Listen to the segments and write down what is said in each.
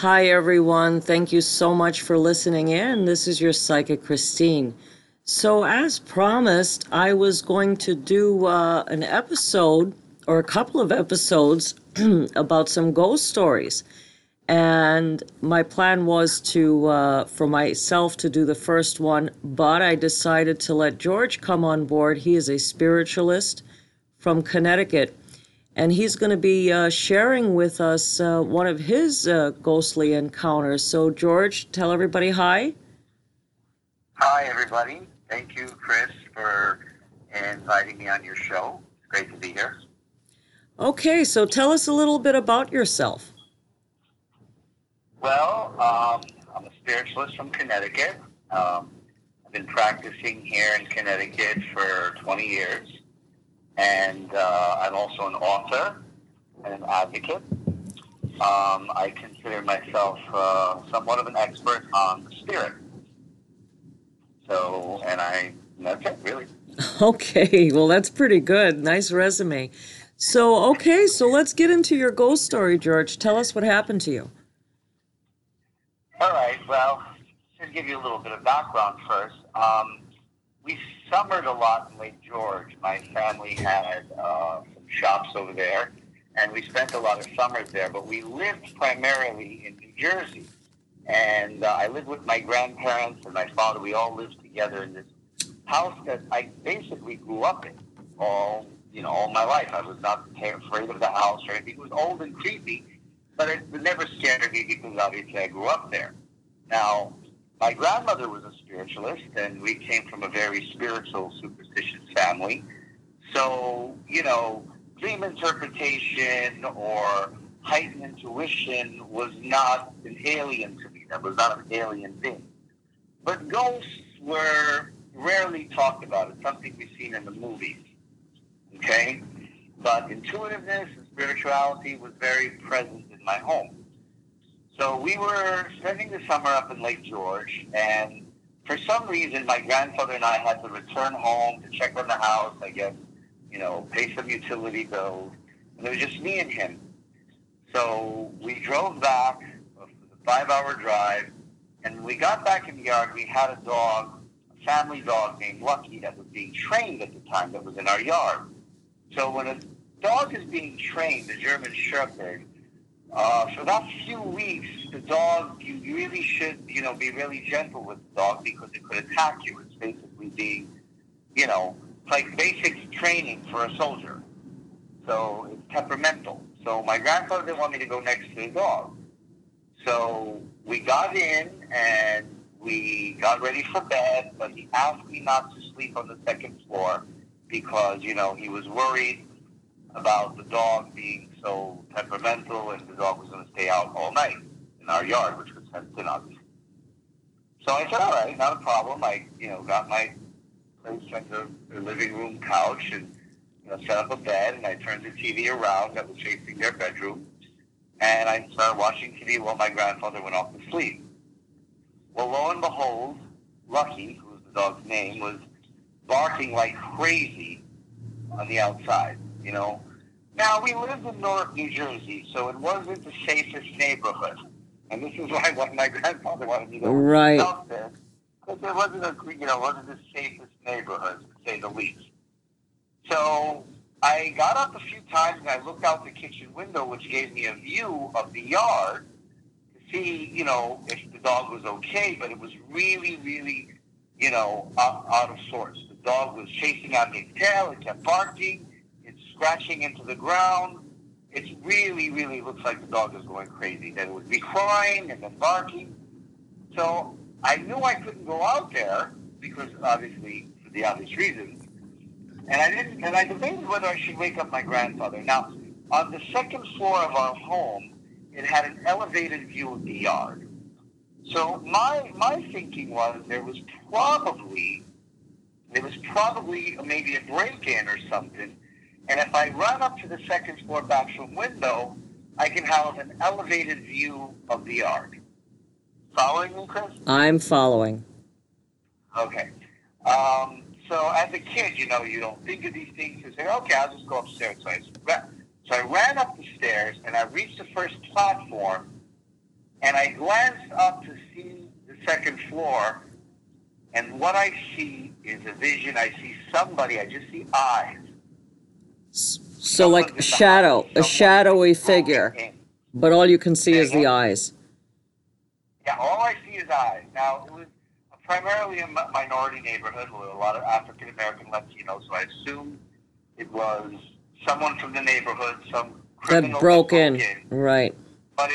Hi, everyone. Thank you so much for listening in. This is your psychic, Christine. So, as promised, I was going to do uh, an episode or a couple of episodes about some ghost stories. And my plan was to, uh, for myself, to do the first one, but I decided to let George come on board. He is a spiritualist from Connecticut, and he's going to be uh, sharing with us uh, one of his uh, ghostly encounters. So, George, tell everybody hi. Hi, everybody. Thank you, Chris, for inviting me on your show. It's great to be here. Okay, so tell us a little bit about yourself. Well, um, I'm a spiritualist from Connecticut. Um, I've been practicing here in Connecticut for 20 years, and uh, I'm also an author and an advocate. Um, I consider myself uh, somewhat of an expert on the spirit. So, and I, and that's it, really. Okay, well, that's pretty good. Nice resume. So, okay, so let's get into your ghost story, George. Tell us what happened to you. All right. Well, to give you a little bit of background first, um, we summered a lot in Lake George. My family had uh, some shops over there, and we spent a lot of summers there. But we lived primarily in New Jersey, and uh, I lived with my grandparents and my father. We all lived together in this house that I basically grew up in all you know all my life. I was not afraid of the house or anything. It was old and creepy but it never scared me because obviously I grew up there. Now, my grandmother was a spiritualist, and we came from a very spiritual, superstitious family. So, you know, dream interpretation or heightened intuition was not an alien to me. That was not an alien thing. But ghosts were rarely talked about. It's something we've seen in the movies. Okay? But intuitiveness and spirituality was very present in my home. So we were spending the summer up in Lake George, and for some reason, my grandfather and I had to return home to check on the house, I guess, you know, pay some utility bills, and it was just me and him. So we drove back for the five-hour drive, and we got back in the yard, we had a dog, a family dog named Lucky that was being trained at the time that was in our yard. So when a dog is being trained, the German Shepherd, uh, for that few weeks, the dog, you really should, you know, be really gentle with the dog because it could attack you. It's basically being, you know, like basic training for a soldier. So it's temperamental. So my grandfather didn't want me to go next to the dog. So we got in and we got ready for bed, but he asked me not to sleep on the second floor because, you know, he was worried about the dog being so temperamental and the dog was going to stay out all night in our yard, which was fenced in, obviously. So I said, all right, not a problem. I, you know, got my place the, the living room couch and you know, set up a bed and I turned the TV around that was facing their bedroom. And I started watching TV while my grandfather went off to sleep. Well, lo and behold, Lucky, who was the dog's name, was barking like crazy on the outside, you know, now, we lived in Newark, New Jersey, so it wasn't the safest neighborhood. And this is why my grandfather wanted me to right. out there. Because it wasn't a, you know, wasn't the safest neighborhood, to say the least. So I got up a few times and I looked out the kitchen window, which gave me a view of the yard to see, you know, if the dog was okay. But it was really, really, you know, out, out of sorts. The dog was chasing out its tail. It kept barking scratching into the ground. It really, really looks like the dog is going crazy. Then it would be crying and then barking. So I knew I couldn't go out there because obviously for the obvious reasons. And I didn't. And I debated whether I should wake up my grandfather. Now, on the second floor of our home, it had an elevated view of the yard. So my my thinking was there was probably there was probably maybe a break-in or something and if I run up to the second floor bathroom window, I can have an elevated view of the yard. Following me, Chris? I'm following. Okay. Um, so as a kid, you know, you don't think of these things. You say, okay, I'll just go upstairs. So I, so I ran up the stairs and I reached the first platform And I glanced up to see the second floor, and what I see is a vision. I see somebody. I just see eyes. So like a shadow, a shadowy figure, but all you can see is the eyes. Yeah, all I see is eyes. Now it was primarily a minority neighborhood with a lot of African American Latinos, so I assume it was someone from the neighborhood, some criminal that broke that in, right? But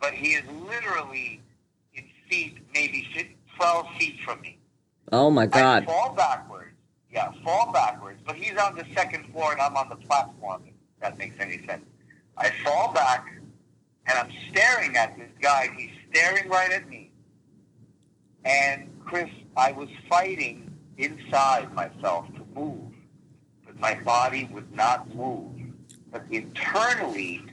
but he is literally in feet, maybe 12 feet from me. Oh my God! I fall backwards. Yeah, fall backwards. But he's on the second floor and I'm on the platform. If that makes any sense. I fall back and I'm staring at this guy. He's staring right at me. And Chris, I was fighting inside myself to move, but my body would not move. But internally,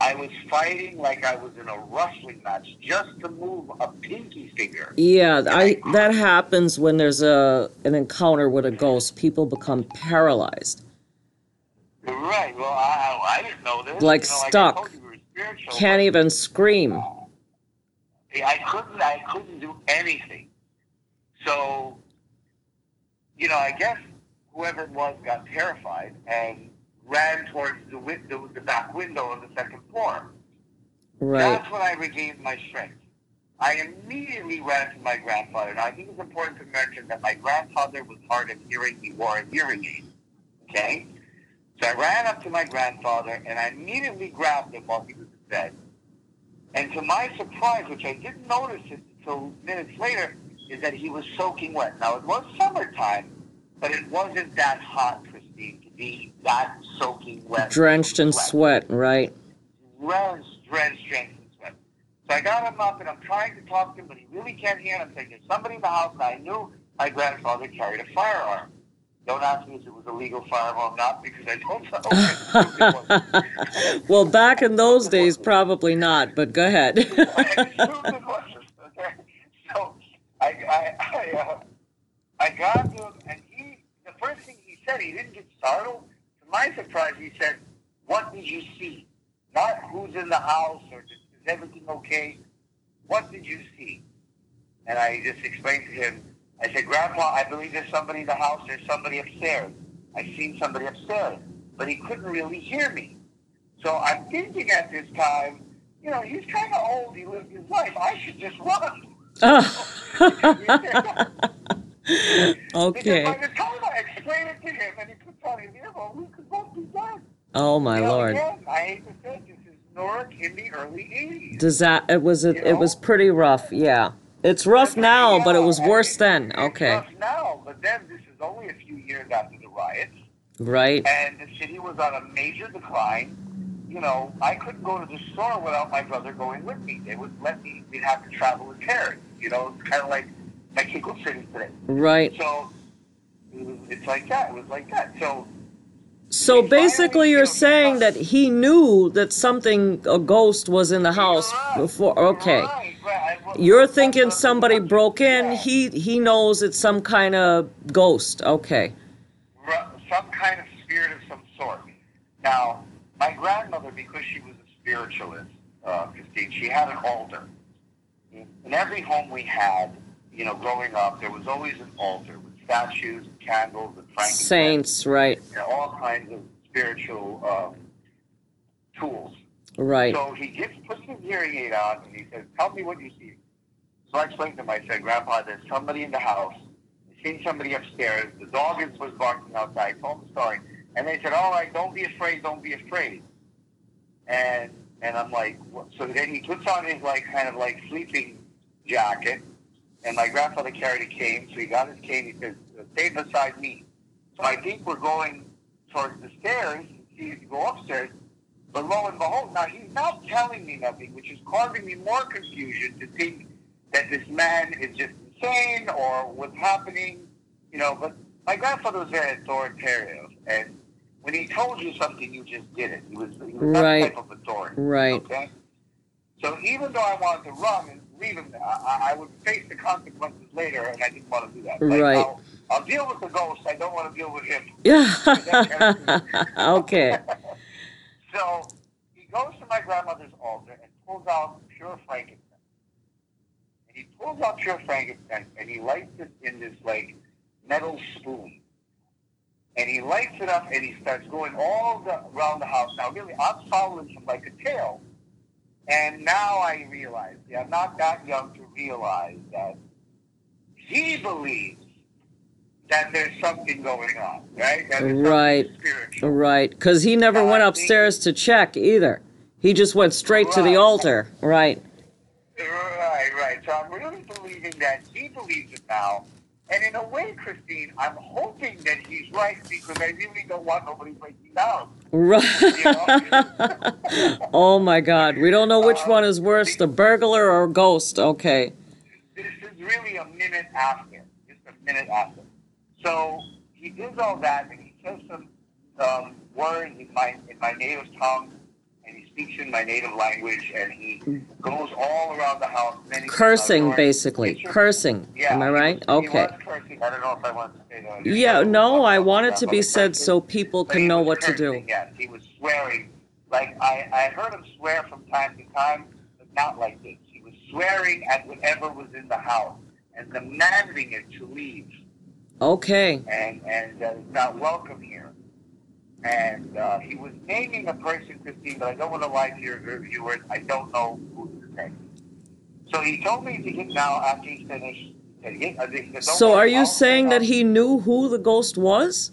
I was fighting like I was in a wrestling match just to move a pinky finger. Yeah, I that happens when there's a an encounter with a ghost. People become paralyzed. Right. Well, I, I didn't know this. Like you know, stuck. Like Can't even scream. I couldn't. I couldn't do anything. So, you know, I guess whoever it was got terrified and ran towards the window, the back window of the second floor. Right. That's when I regained my strength. I immediately ran to my grandfather. Now, I think it's important to mention that my grandfather was hard of hearing. He wore a hearing aid. Okay? So I ran up to my grandfather and I immediately grabbed him while he was in bed. And to my surprise, which I didn't notice until minutes later, is that he was soaking wet. Now, it was summertime, but it wasn't that hot, be soaking wet. Drenched in sweat, right? Drenched, drenched, drenched in sweat. So I got him up, and I'm trying to talk to him, but he really can't hear. And I'm saying, there's somebody in the house, and I knew my grandfather carried a firearm. Don't ask me if it was a legal firearm or not, because I don't know. well, back in those days, probably not, but go ahead. I I I, uh, I got him, and he the first thing he said, he didn't get startled. To my surprise, he said, "What did you see? Not who's in the house or is, is everything okay? What did you see?" And I just explained to him. I said, "Grandpa, I believe there's somebody in the house. There's somebody upstairs. I seen somebody upstairs, but he couldn't really hear me." So I'm thinking at this time, you know, he's kind of old. He lived his life. I should just run. Oh. okay. By the time It to him and he puts on his earphone, we could both be done. Oh my you know, lord! Again, I hate to say this is Newark in the early '80s. Does that? It was. It, it was pretty rough. Yeah, it's rough now, but it was worse then. Okay. rough now, but then this is only a few years after the riots. Right. And the city was on a major decline you know, I couldn't go to the store without my brother going with me. They would let me, we'd have to travel in pairs. You know, it's kind of like Mexico City today. Right. So it it's like that. It was like that. So. So basically, you're saying that he knew that something, a ghost, was in the house right, before. Okay. Right, right. You're thinking somebody broke in. He he knows it's some kind of ghost. Okay. Some kind of spirit of some sort. Now, my grandmother, because she was a spiritualist, uh, Christine, she had an altar. In every home we had, you know, growing up, there was always an altar statues and candles and frankincense. Saints, right. All kinds of spiritual um, tools. Right. So he gets puts his hearing aid on and he says, "Tell me what you see." So I explained to him. I said, "Grandpa, there's somebody in the house. I seen somebody upstairs. The dog is, was barking outside. I told him the story." And they said, all right, don't be afraid, don't be afraid. And and I'm like, what? so then he puts on his like kind of like sleeping jacket, and my grandfather carried a cane, so he got his cane. He says, stay beside me. So I think we're going towards the stairs. He go upstairs, but lo and behold, now he's not telling me nothing, which is causing me more confusion to think that this man is just insane or what's happening, you know. But my grandfather was very authoritative, and when he told you something, you just did it. He was, he was right. that type of authority. Right. Okay. So even though I wanted to run and leave him, I, I would face the consequences later, and I didn't want to do that. Like, right. I'll, I'll deal with the ghost. I don't want to deal with him. Yeah. okay. so he goes to my grandmother's altar and pulls out pure frankincense. And he pulls out pure frankincense and he lights it in this like metal spoon. And he lights it up and he starts going all the, around the house. Now, really, I'm following him like a tail. And now I realize, yeah, I'm not that young to realize that he believes that there's something going on, right? Right. Spiritual. Right. Because he never went I upstairs to check either. He just went straight to the altar. Right. Right, right. So I'm really believing that he believes it now. And in a way, Christine, I'm hoping that he's right because I really don't want nobody breaking down. Oh my God. We don't know which one is worse, the burglar or ghost. Okay. this is really a minute after. Just a minute after. So he does all that, and he says some um, words in my in my native tongue, speaks in my native language, and he goes all around the house. and then he says, Cursing, basically. Cursing. Yeah, Am I right? He Okay. cursing. I don't know if I want to say that. Yeah, no, I want it to be said so people But can know what to do. Yes, he was swearing. Like I, I heard him swear from time to time, but not like this. He was swearing at whatever was in the house and demanding it to leave, Okay. and and uh, it's not welcome here. And uh, he was naming a person, Christine, but I don't want to lie to your viewers. I don't know who to name. So he told me to get now after he finished. he uh, he said, So are you saying that he knew who the ghost was?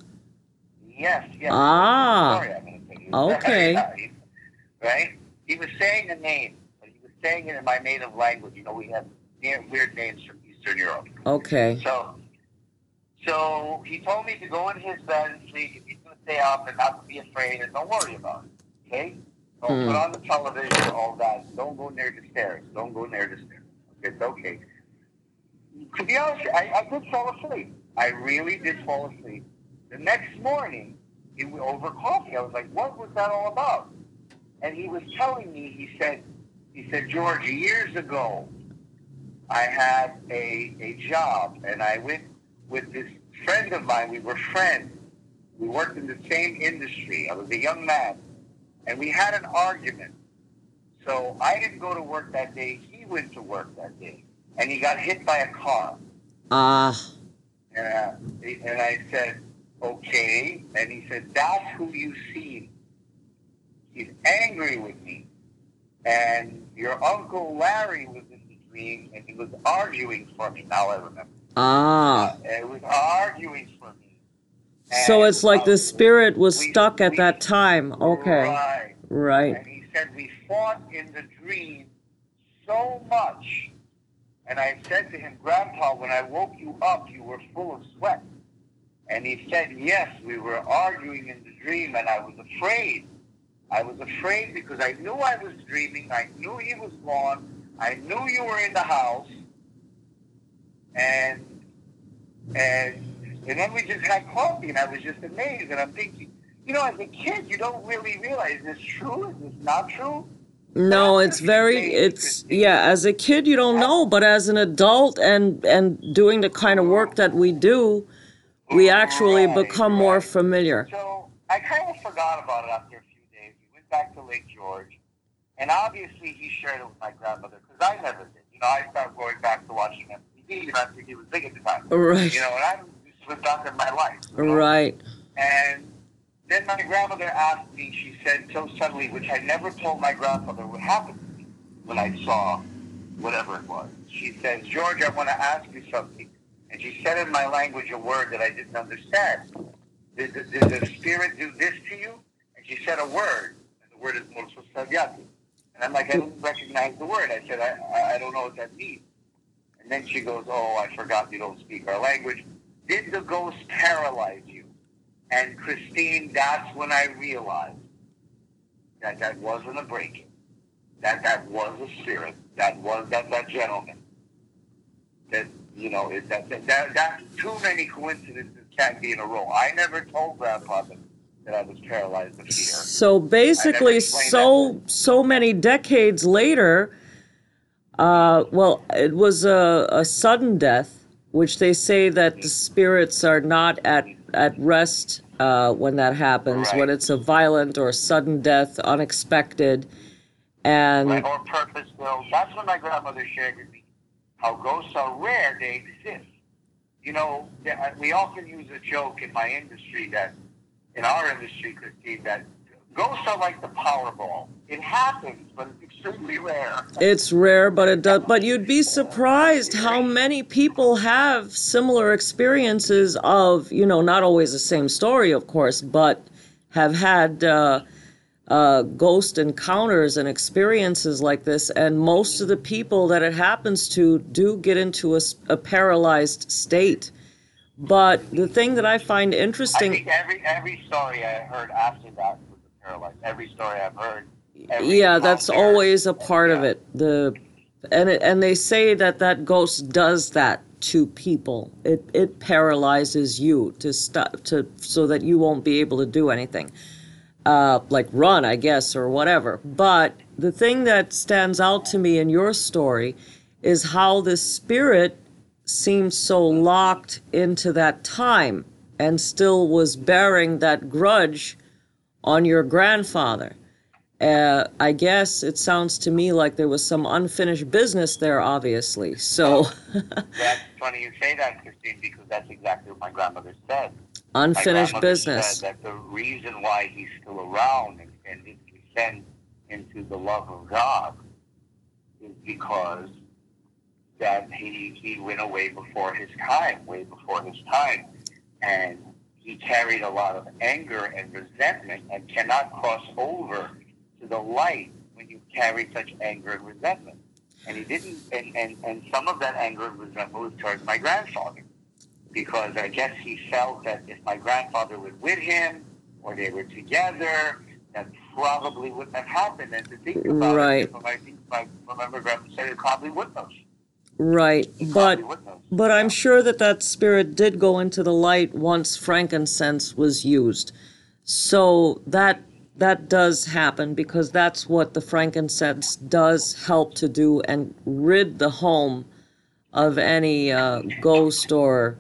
Yes, yes. Ah, Sorry, I'm okay. right? He was saying a name, but he was saying it in my native language. You know, we have weird names from Eastern Europe. Okay. So, so he told me to go in his bed and sleep. If he's going to stay up and not to be afraid and don't worry about it. Okay? Don't Hmm. put on the television, all that. Don't go near the stairs. Don't go near the stairs. It's okay. To be honest, I, I did fall asleep. I really did fall asleep. The next morning, it over coffee. I was like, what was that all about? And he was telling me, he said, he said, George, years ago, I had a, a job and I went with this friend of mine. We were friends. We worked in the same industry. I was a young man. And we had an argument. So I didn't go to work that day. He went to work that day. And he got hit by a car. Ah, And, uh, and I said, okay. And he said, that's who you see. He's angry with me. And your Uncle Larry was in the dream, and he was arguing for me. Now I remember. ah. Uh, it was arguing for me. So it's like the um, spirit was we- stuck at we- that time. Okay. Right. Right. And he said, we fought in the dream so much. And I said to him, Grandpa, when I woke you up, you were full of sweat. And he said, yes, we were arguing in the dream, and I was afraid. I was afraid because I knew I was dreaming. I knew he was gone. I knew you were in the house. And and and then we just had coffee, and I was just amazed. And I'm thinking, you know, as a kid, you don't really realize is this true? Is this not true? No, it's very it's yeah, as a kid you don't know, but as an adult and and doing the kind of work that we do, we actually become more familiar. So I kind of forgot about it after a few days. We went back to Lake George, and obviously he shared it with my grandmother because I never did. You know, I started going back to watching MTV, and I think he was big at the time. Right. You know, and I out in my life. you know? Right. And then my grandmother asked me, she said so suddenly, which I never told my grandfather what happened to me when I saw whatever it was. She says, George, I want to ask you something. And she said in my language a word that I didn't understand. Did, did, did the spirit do this to you? And she said a word. And the word is Morso Savyati. And I'm like, I don't recognize the word. I said, I, I- I don't know what that means. And then she goes, oh, I forgot you don't speak our language. Did the ghost paralyze you? And Christine, that's when I realized that that wasn't a break-in. That that was a spirit. That was that that gentleman. That you know, it, that, that that that's too many coincidences can't be in a row. I never told Grandpa that, that I was paralyzed with fear. So basically, so so many decades later, uh, well, it was a, a sudden death, which they say that the spirits are not at at rest uh, when that happens. When it's a violent or sudden death, unexpected, and Right, or purpose-filled. That's when my grandmother shared with me how ghosts are rare, they exist. You know, we often use a joke in my industry that, in our industry, Christine, that ghosts are like the Powerball. It happens, but it's extremely rare. It's rare, but it does. But you'd be surprised how many people have similar experiences of, you know, not always the same story, of course, but have had uh, uh, ghost encounters and experiences like this. And most of the people that it happens to do get into a, a paralyzed state. But the thing that I find interesting. I think every every story I heard after that a paralyzed. Every story I've heard. Yeah, that's always a part yeah. of it. The and it, and they say that that ghost does that to people. It it paralyzes you to stop to so that you won't be able to do anything uh, like run, I guess, or whatever. But the thing that stands out to me in your story is how the spirit seemed so locked into that time and still was bearing that grudge on your grandfather. Uh, I guess it sounds to me like there was some unfinished business there, obviously. So. that's funny you say that, Christine, because that's exactly what my grandmother said unfinished business. that the reason why he's still around and, and didn't descend into the love of God is because that he he went away before his time, way before his time, and he carried a lot of anger and resentment and cannot cross over to the light when you carry such anger and resentment. And he didn't, and, and, and some of that anger and resentment was towards my grandfather because I guess he felt that if my grandfather was with him or they were together, that probably wouldn't have happened. And to think about right. it, I think my remember grandma said it probably wouldn't have. Right, but but I'm sure that that spirit did go into the light once frankincense was used. So that that does happen because that's what the frankincense does help to do and rid the home of any uh, ghost or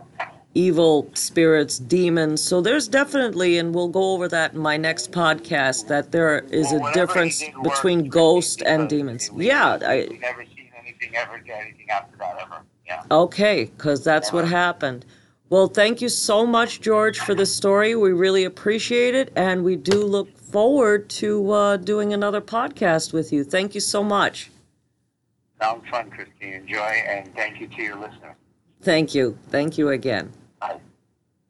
evil spirits, demons. So there's definitely, and we'll go over that in my next podcast, that there is well, a difference between ghosts and demons. Yeah, I. Anything ever, anything after that ever. Yeah. Okay, because that's what happened. Well, thank you so much, George, for the story. We really appreciate it, and we do look forward to uh, doing another podcast with you. Thank you so much. Sounds fun, Christine. Enjoy, and thank you to your listeners. Thank you. Thank you again. Bye.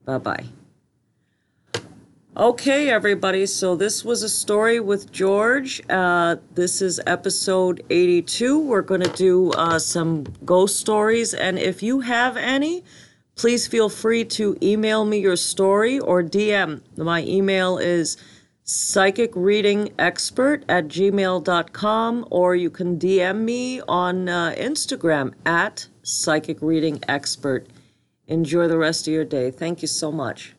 Bye bye. Okay, everybody. So this was a story with George. Uh, this is episode 82. We're going to do uh, some ghost stories. And if you have any, please feel free to email me your story or DM. My email is psychicreadingexpert at gmail.com or you can DM me on uh, Instagram at psychicreadingexpert. Enjoy the rest of your day. Thank you so much.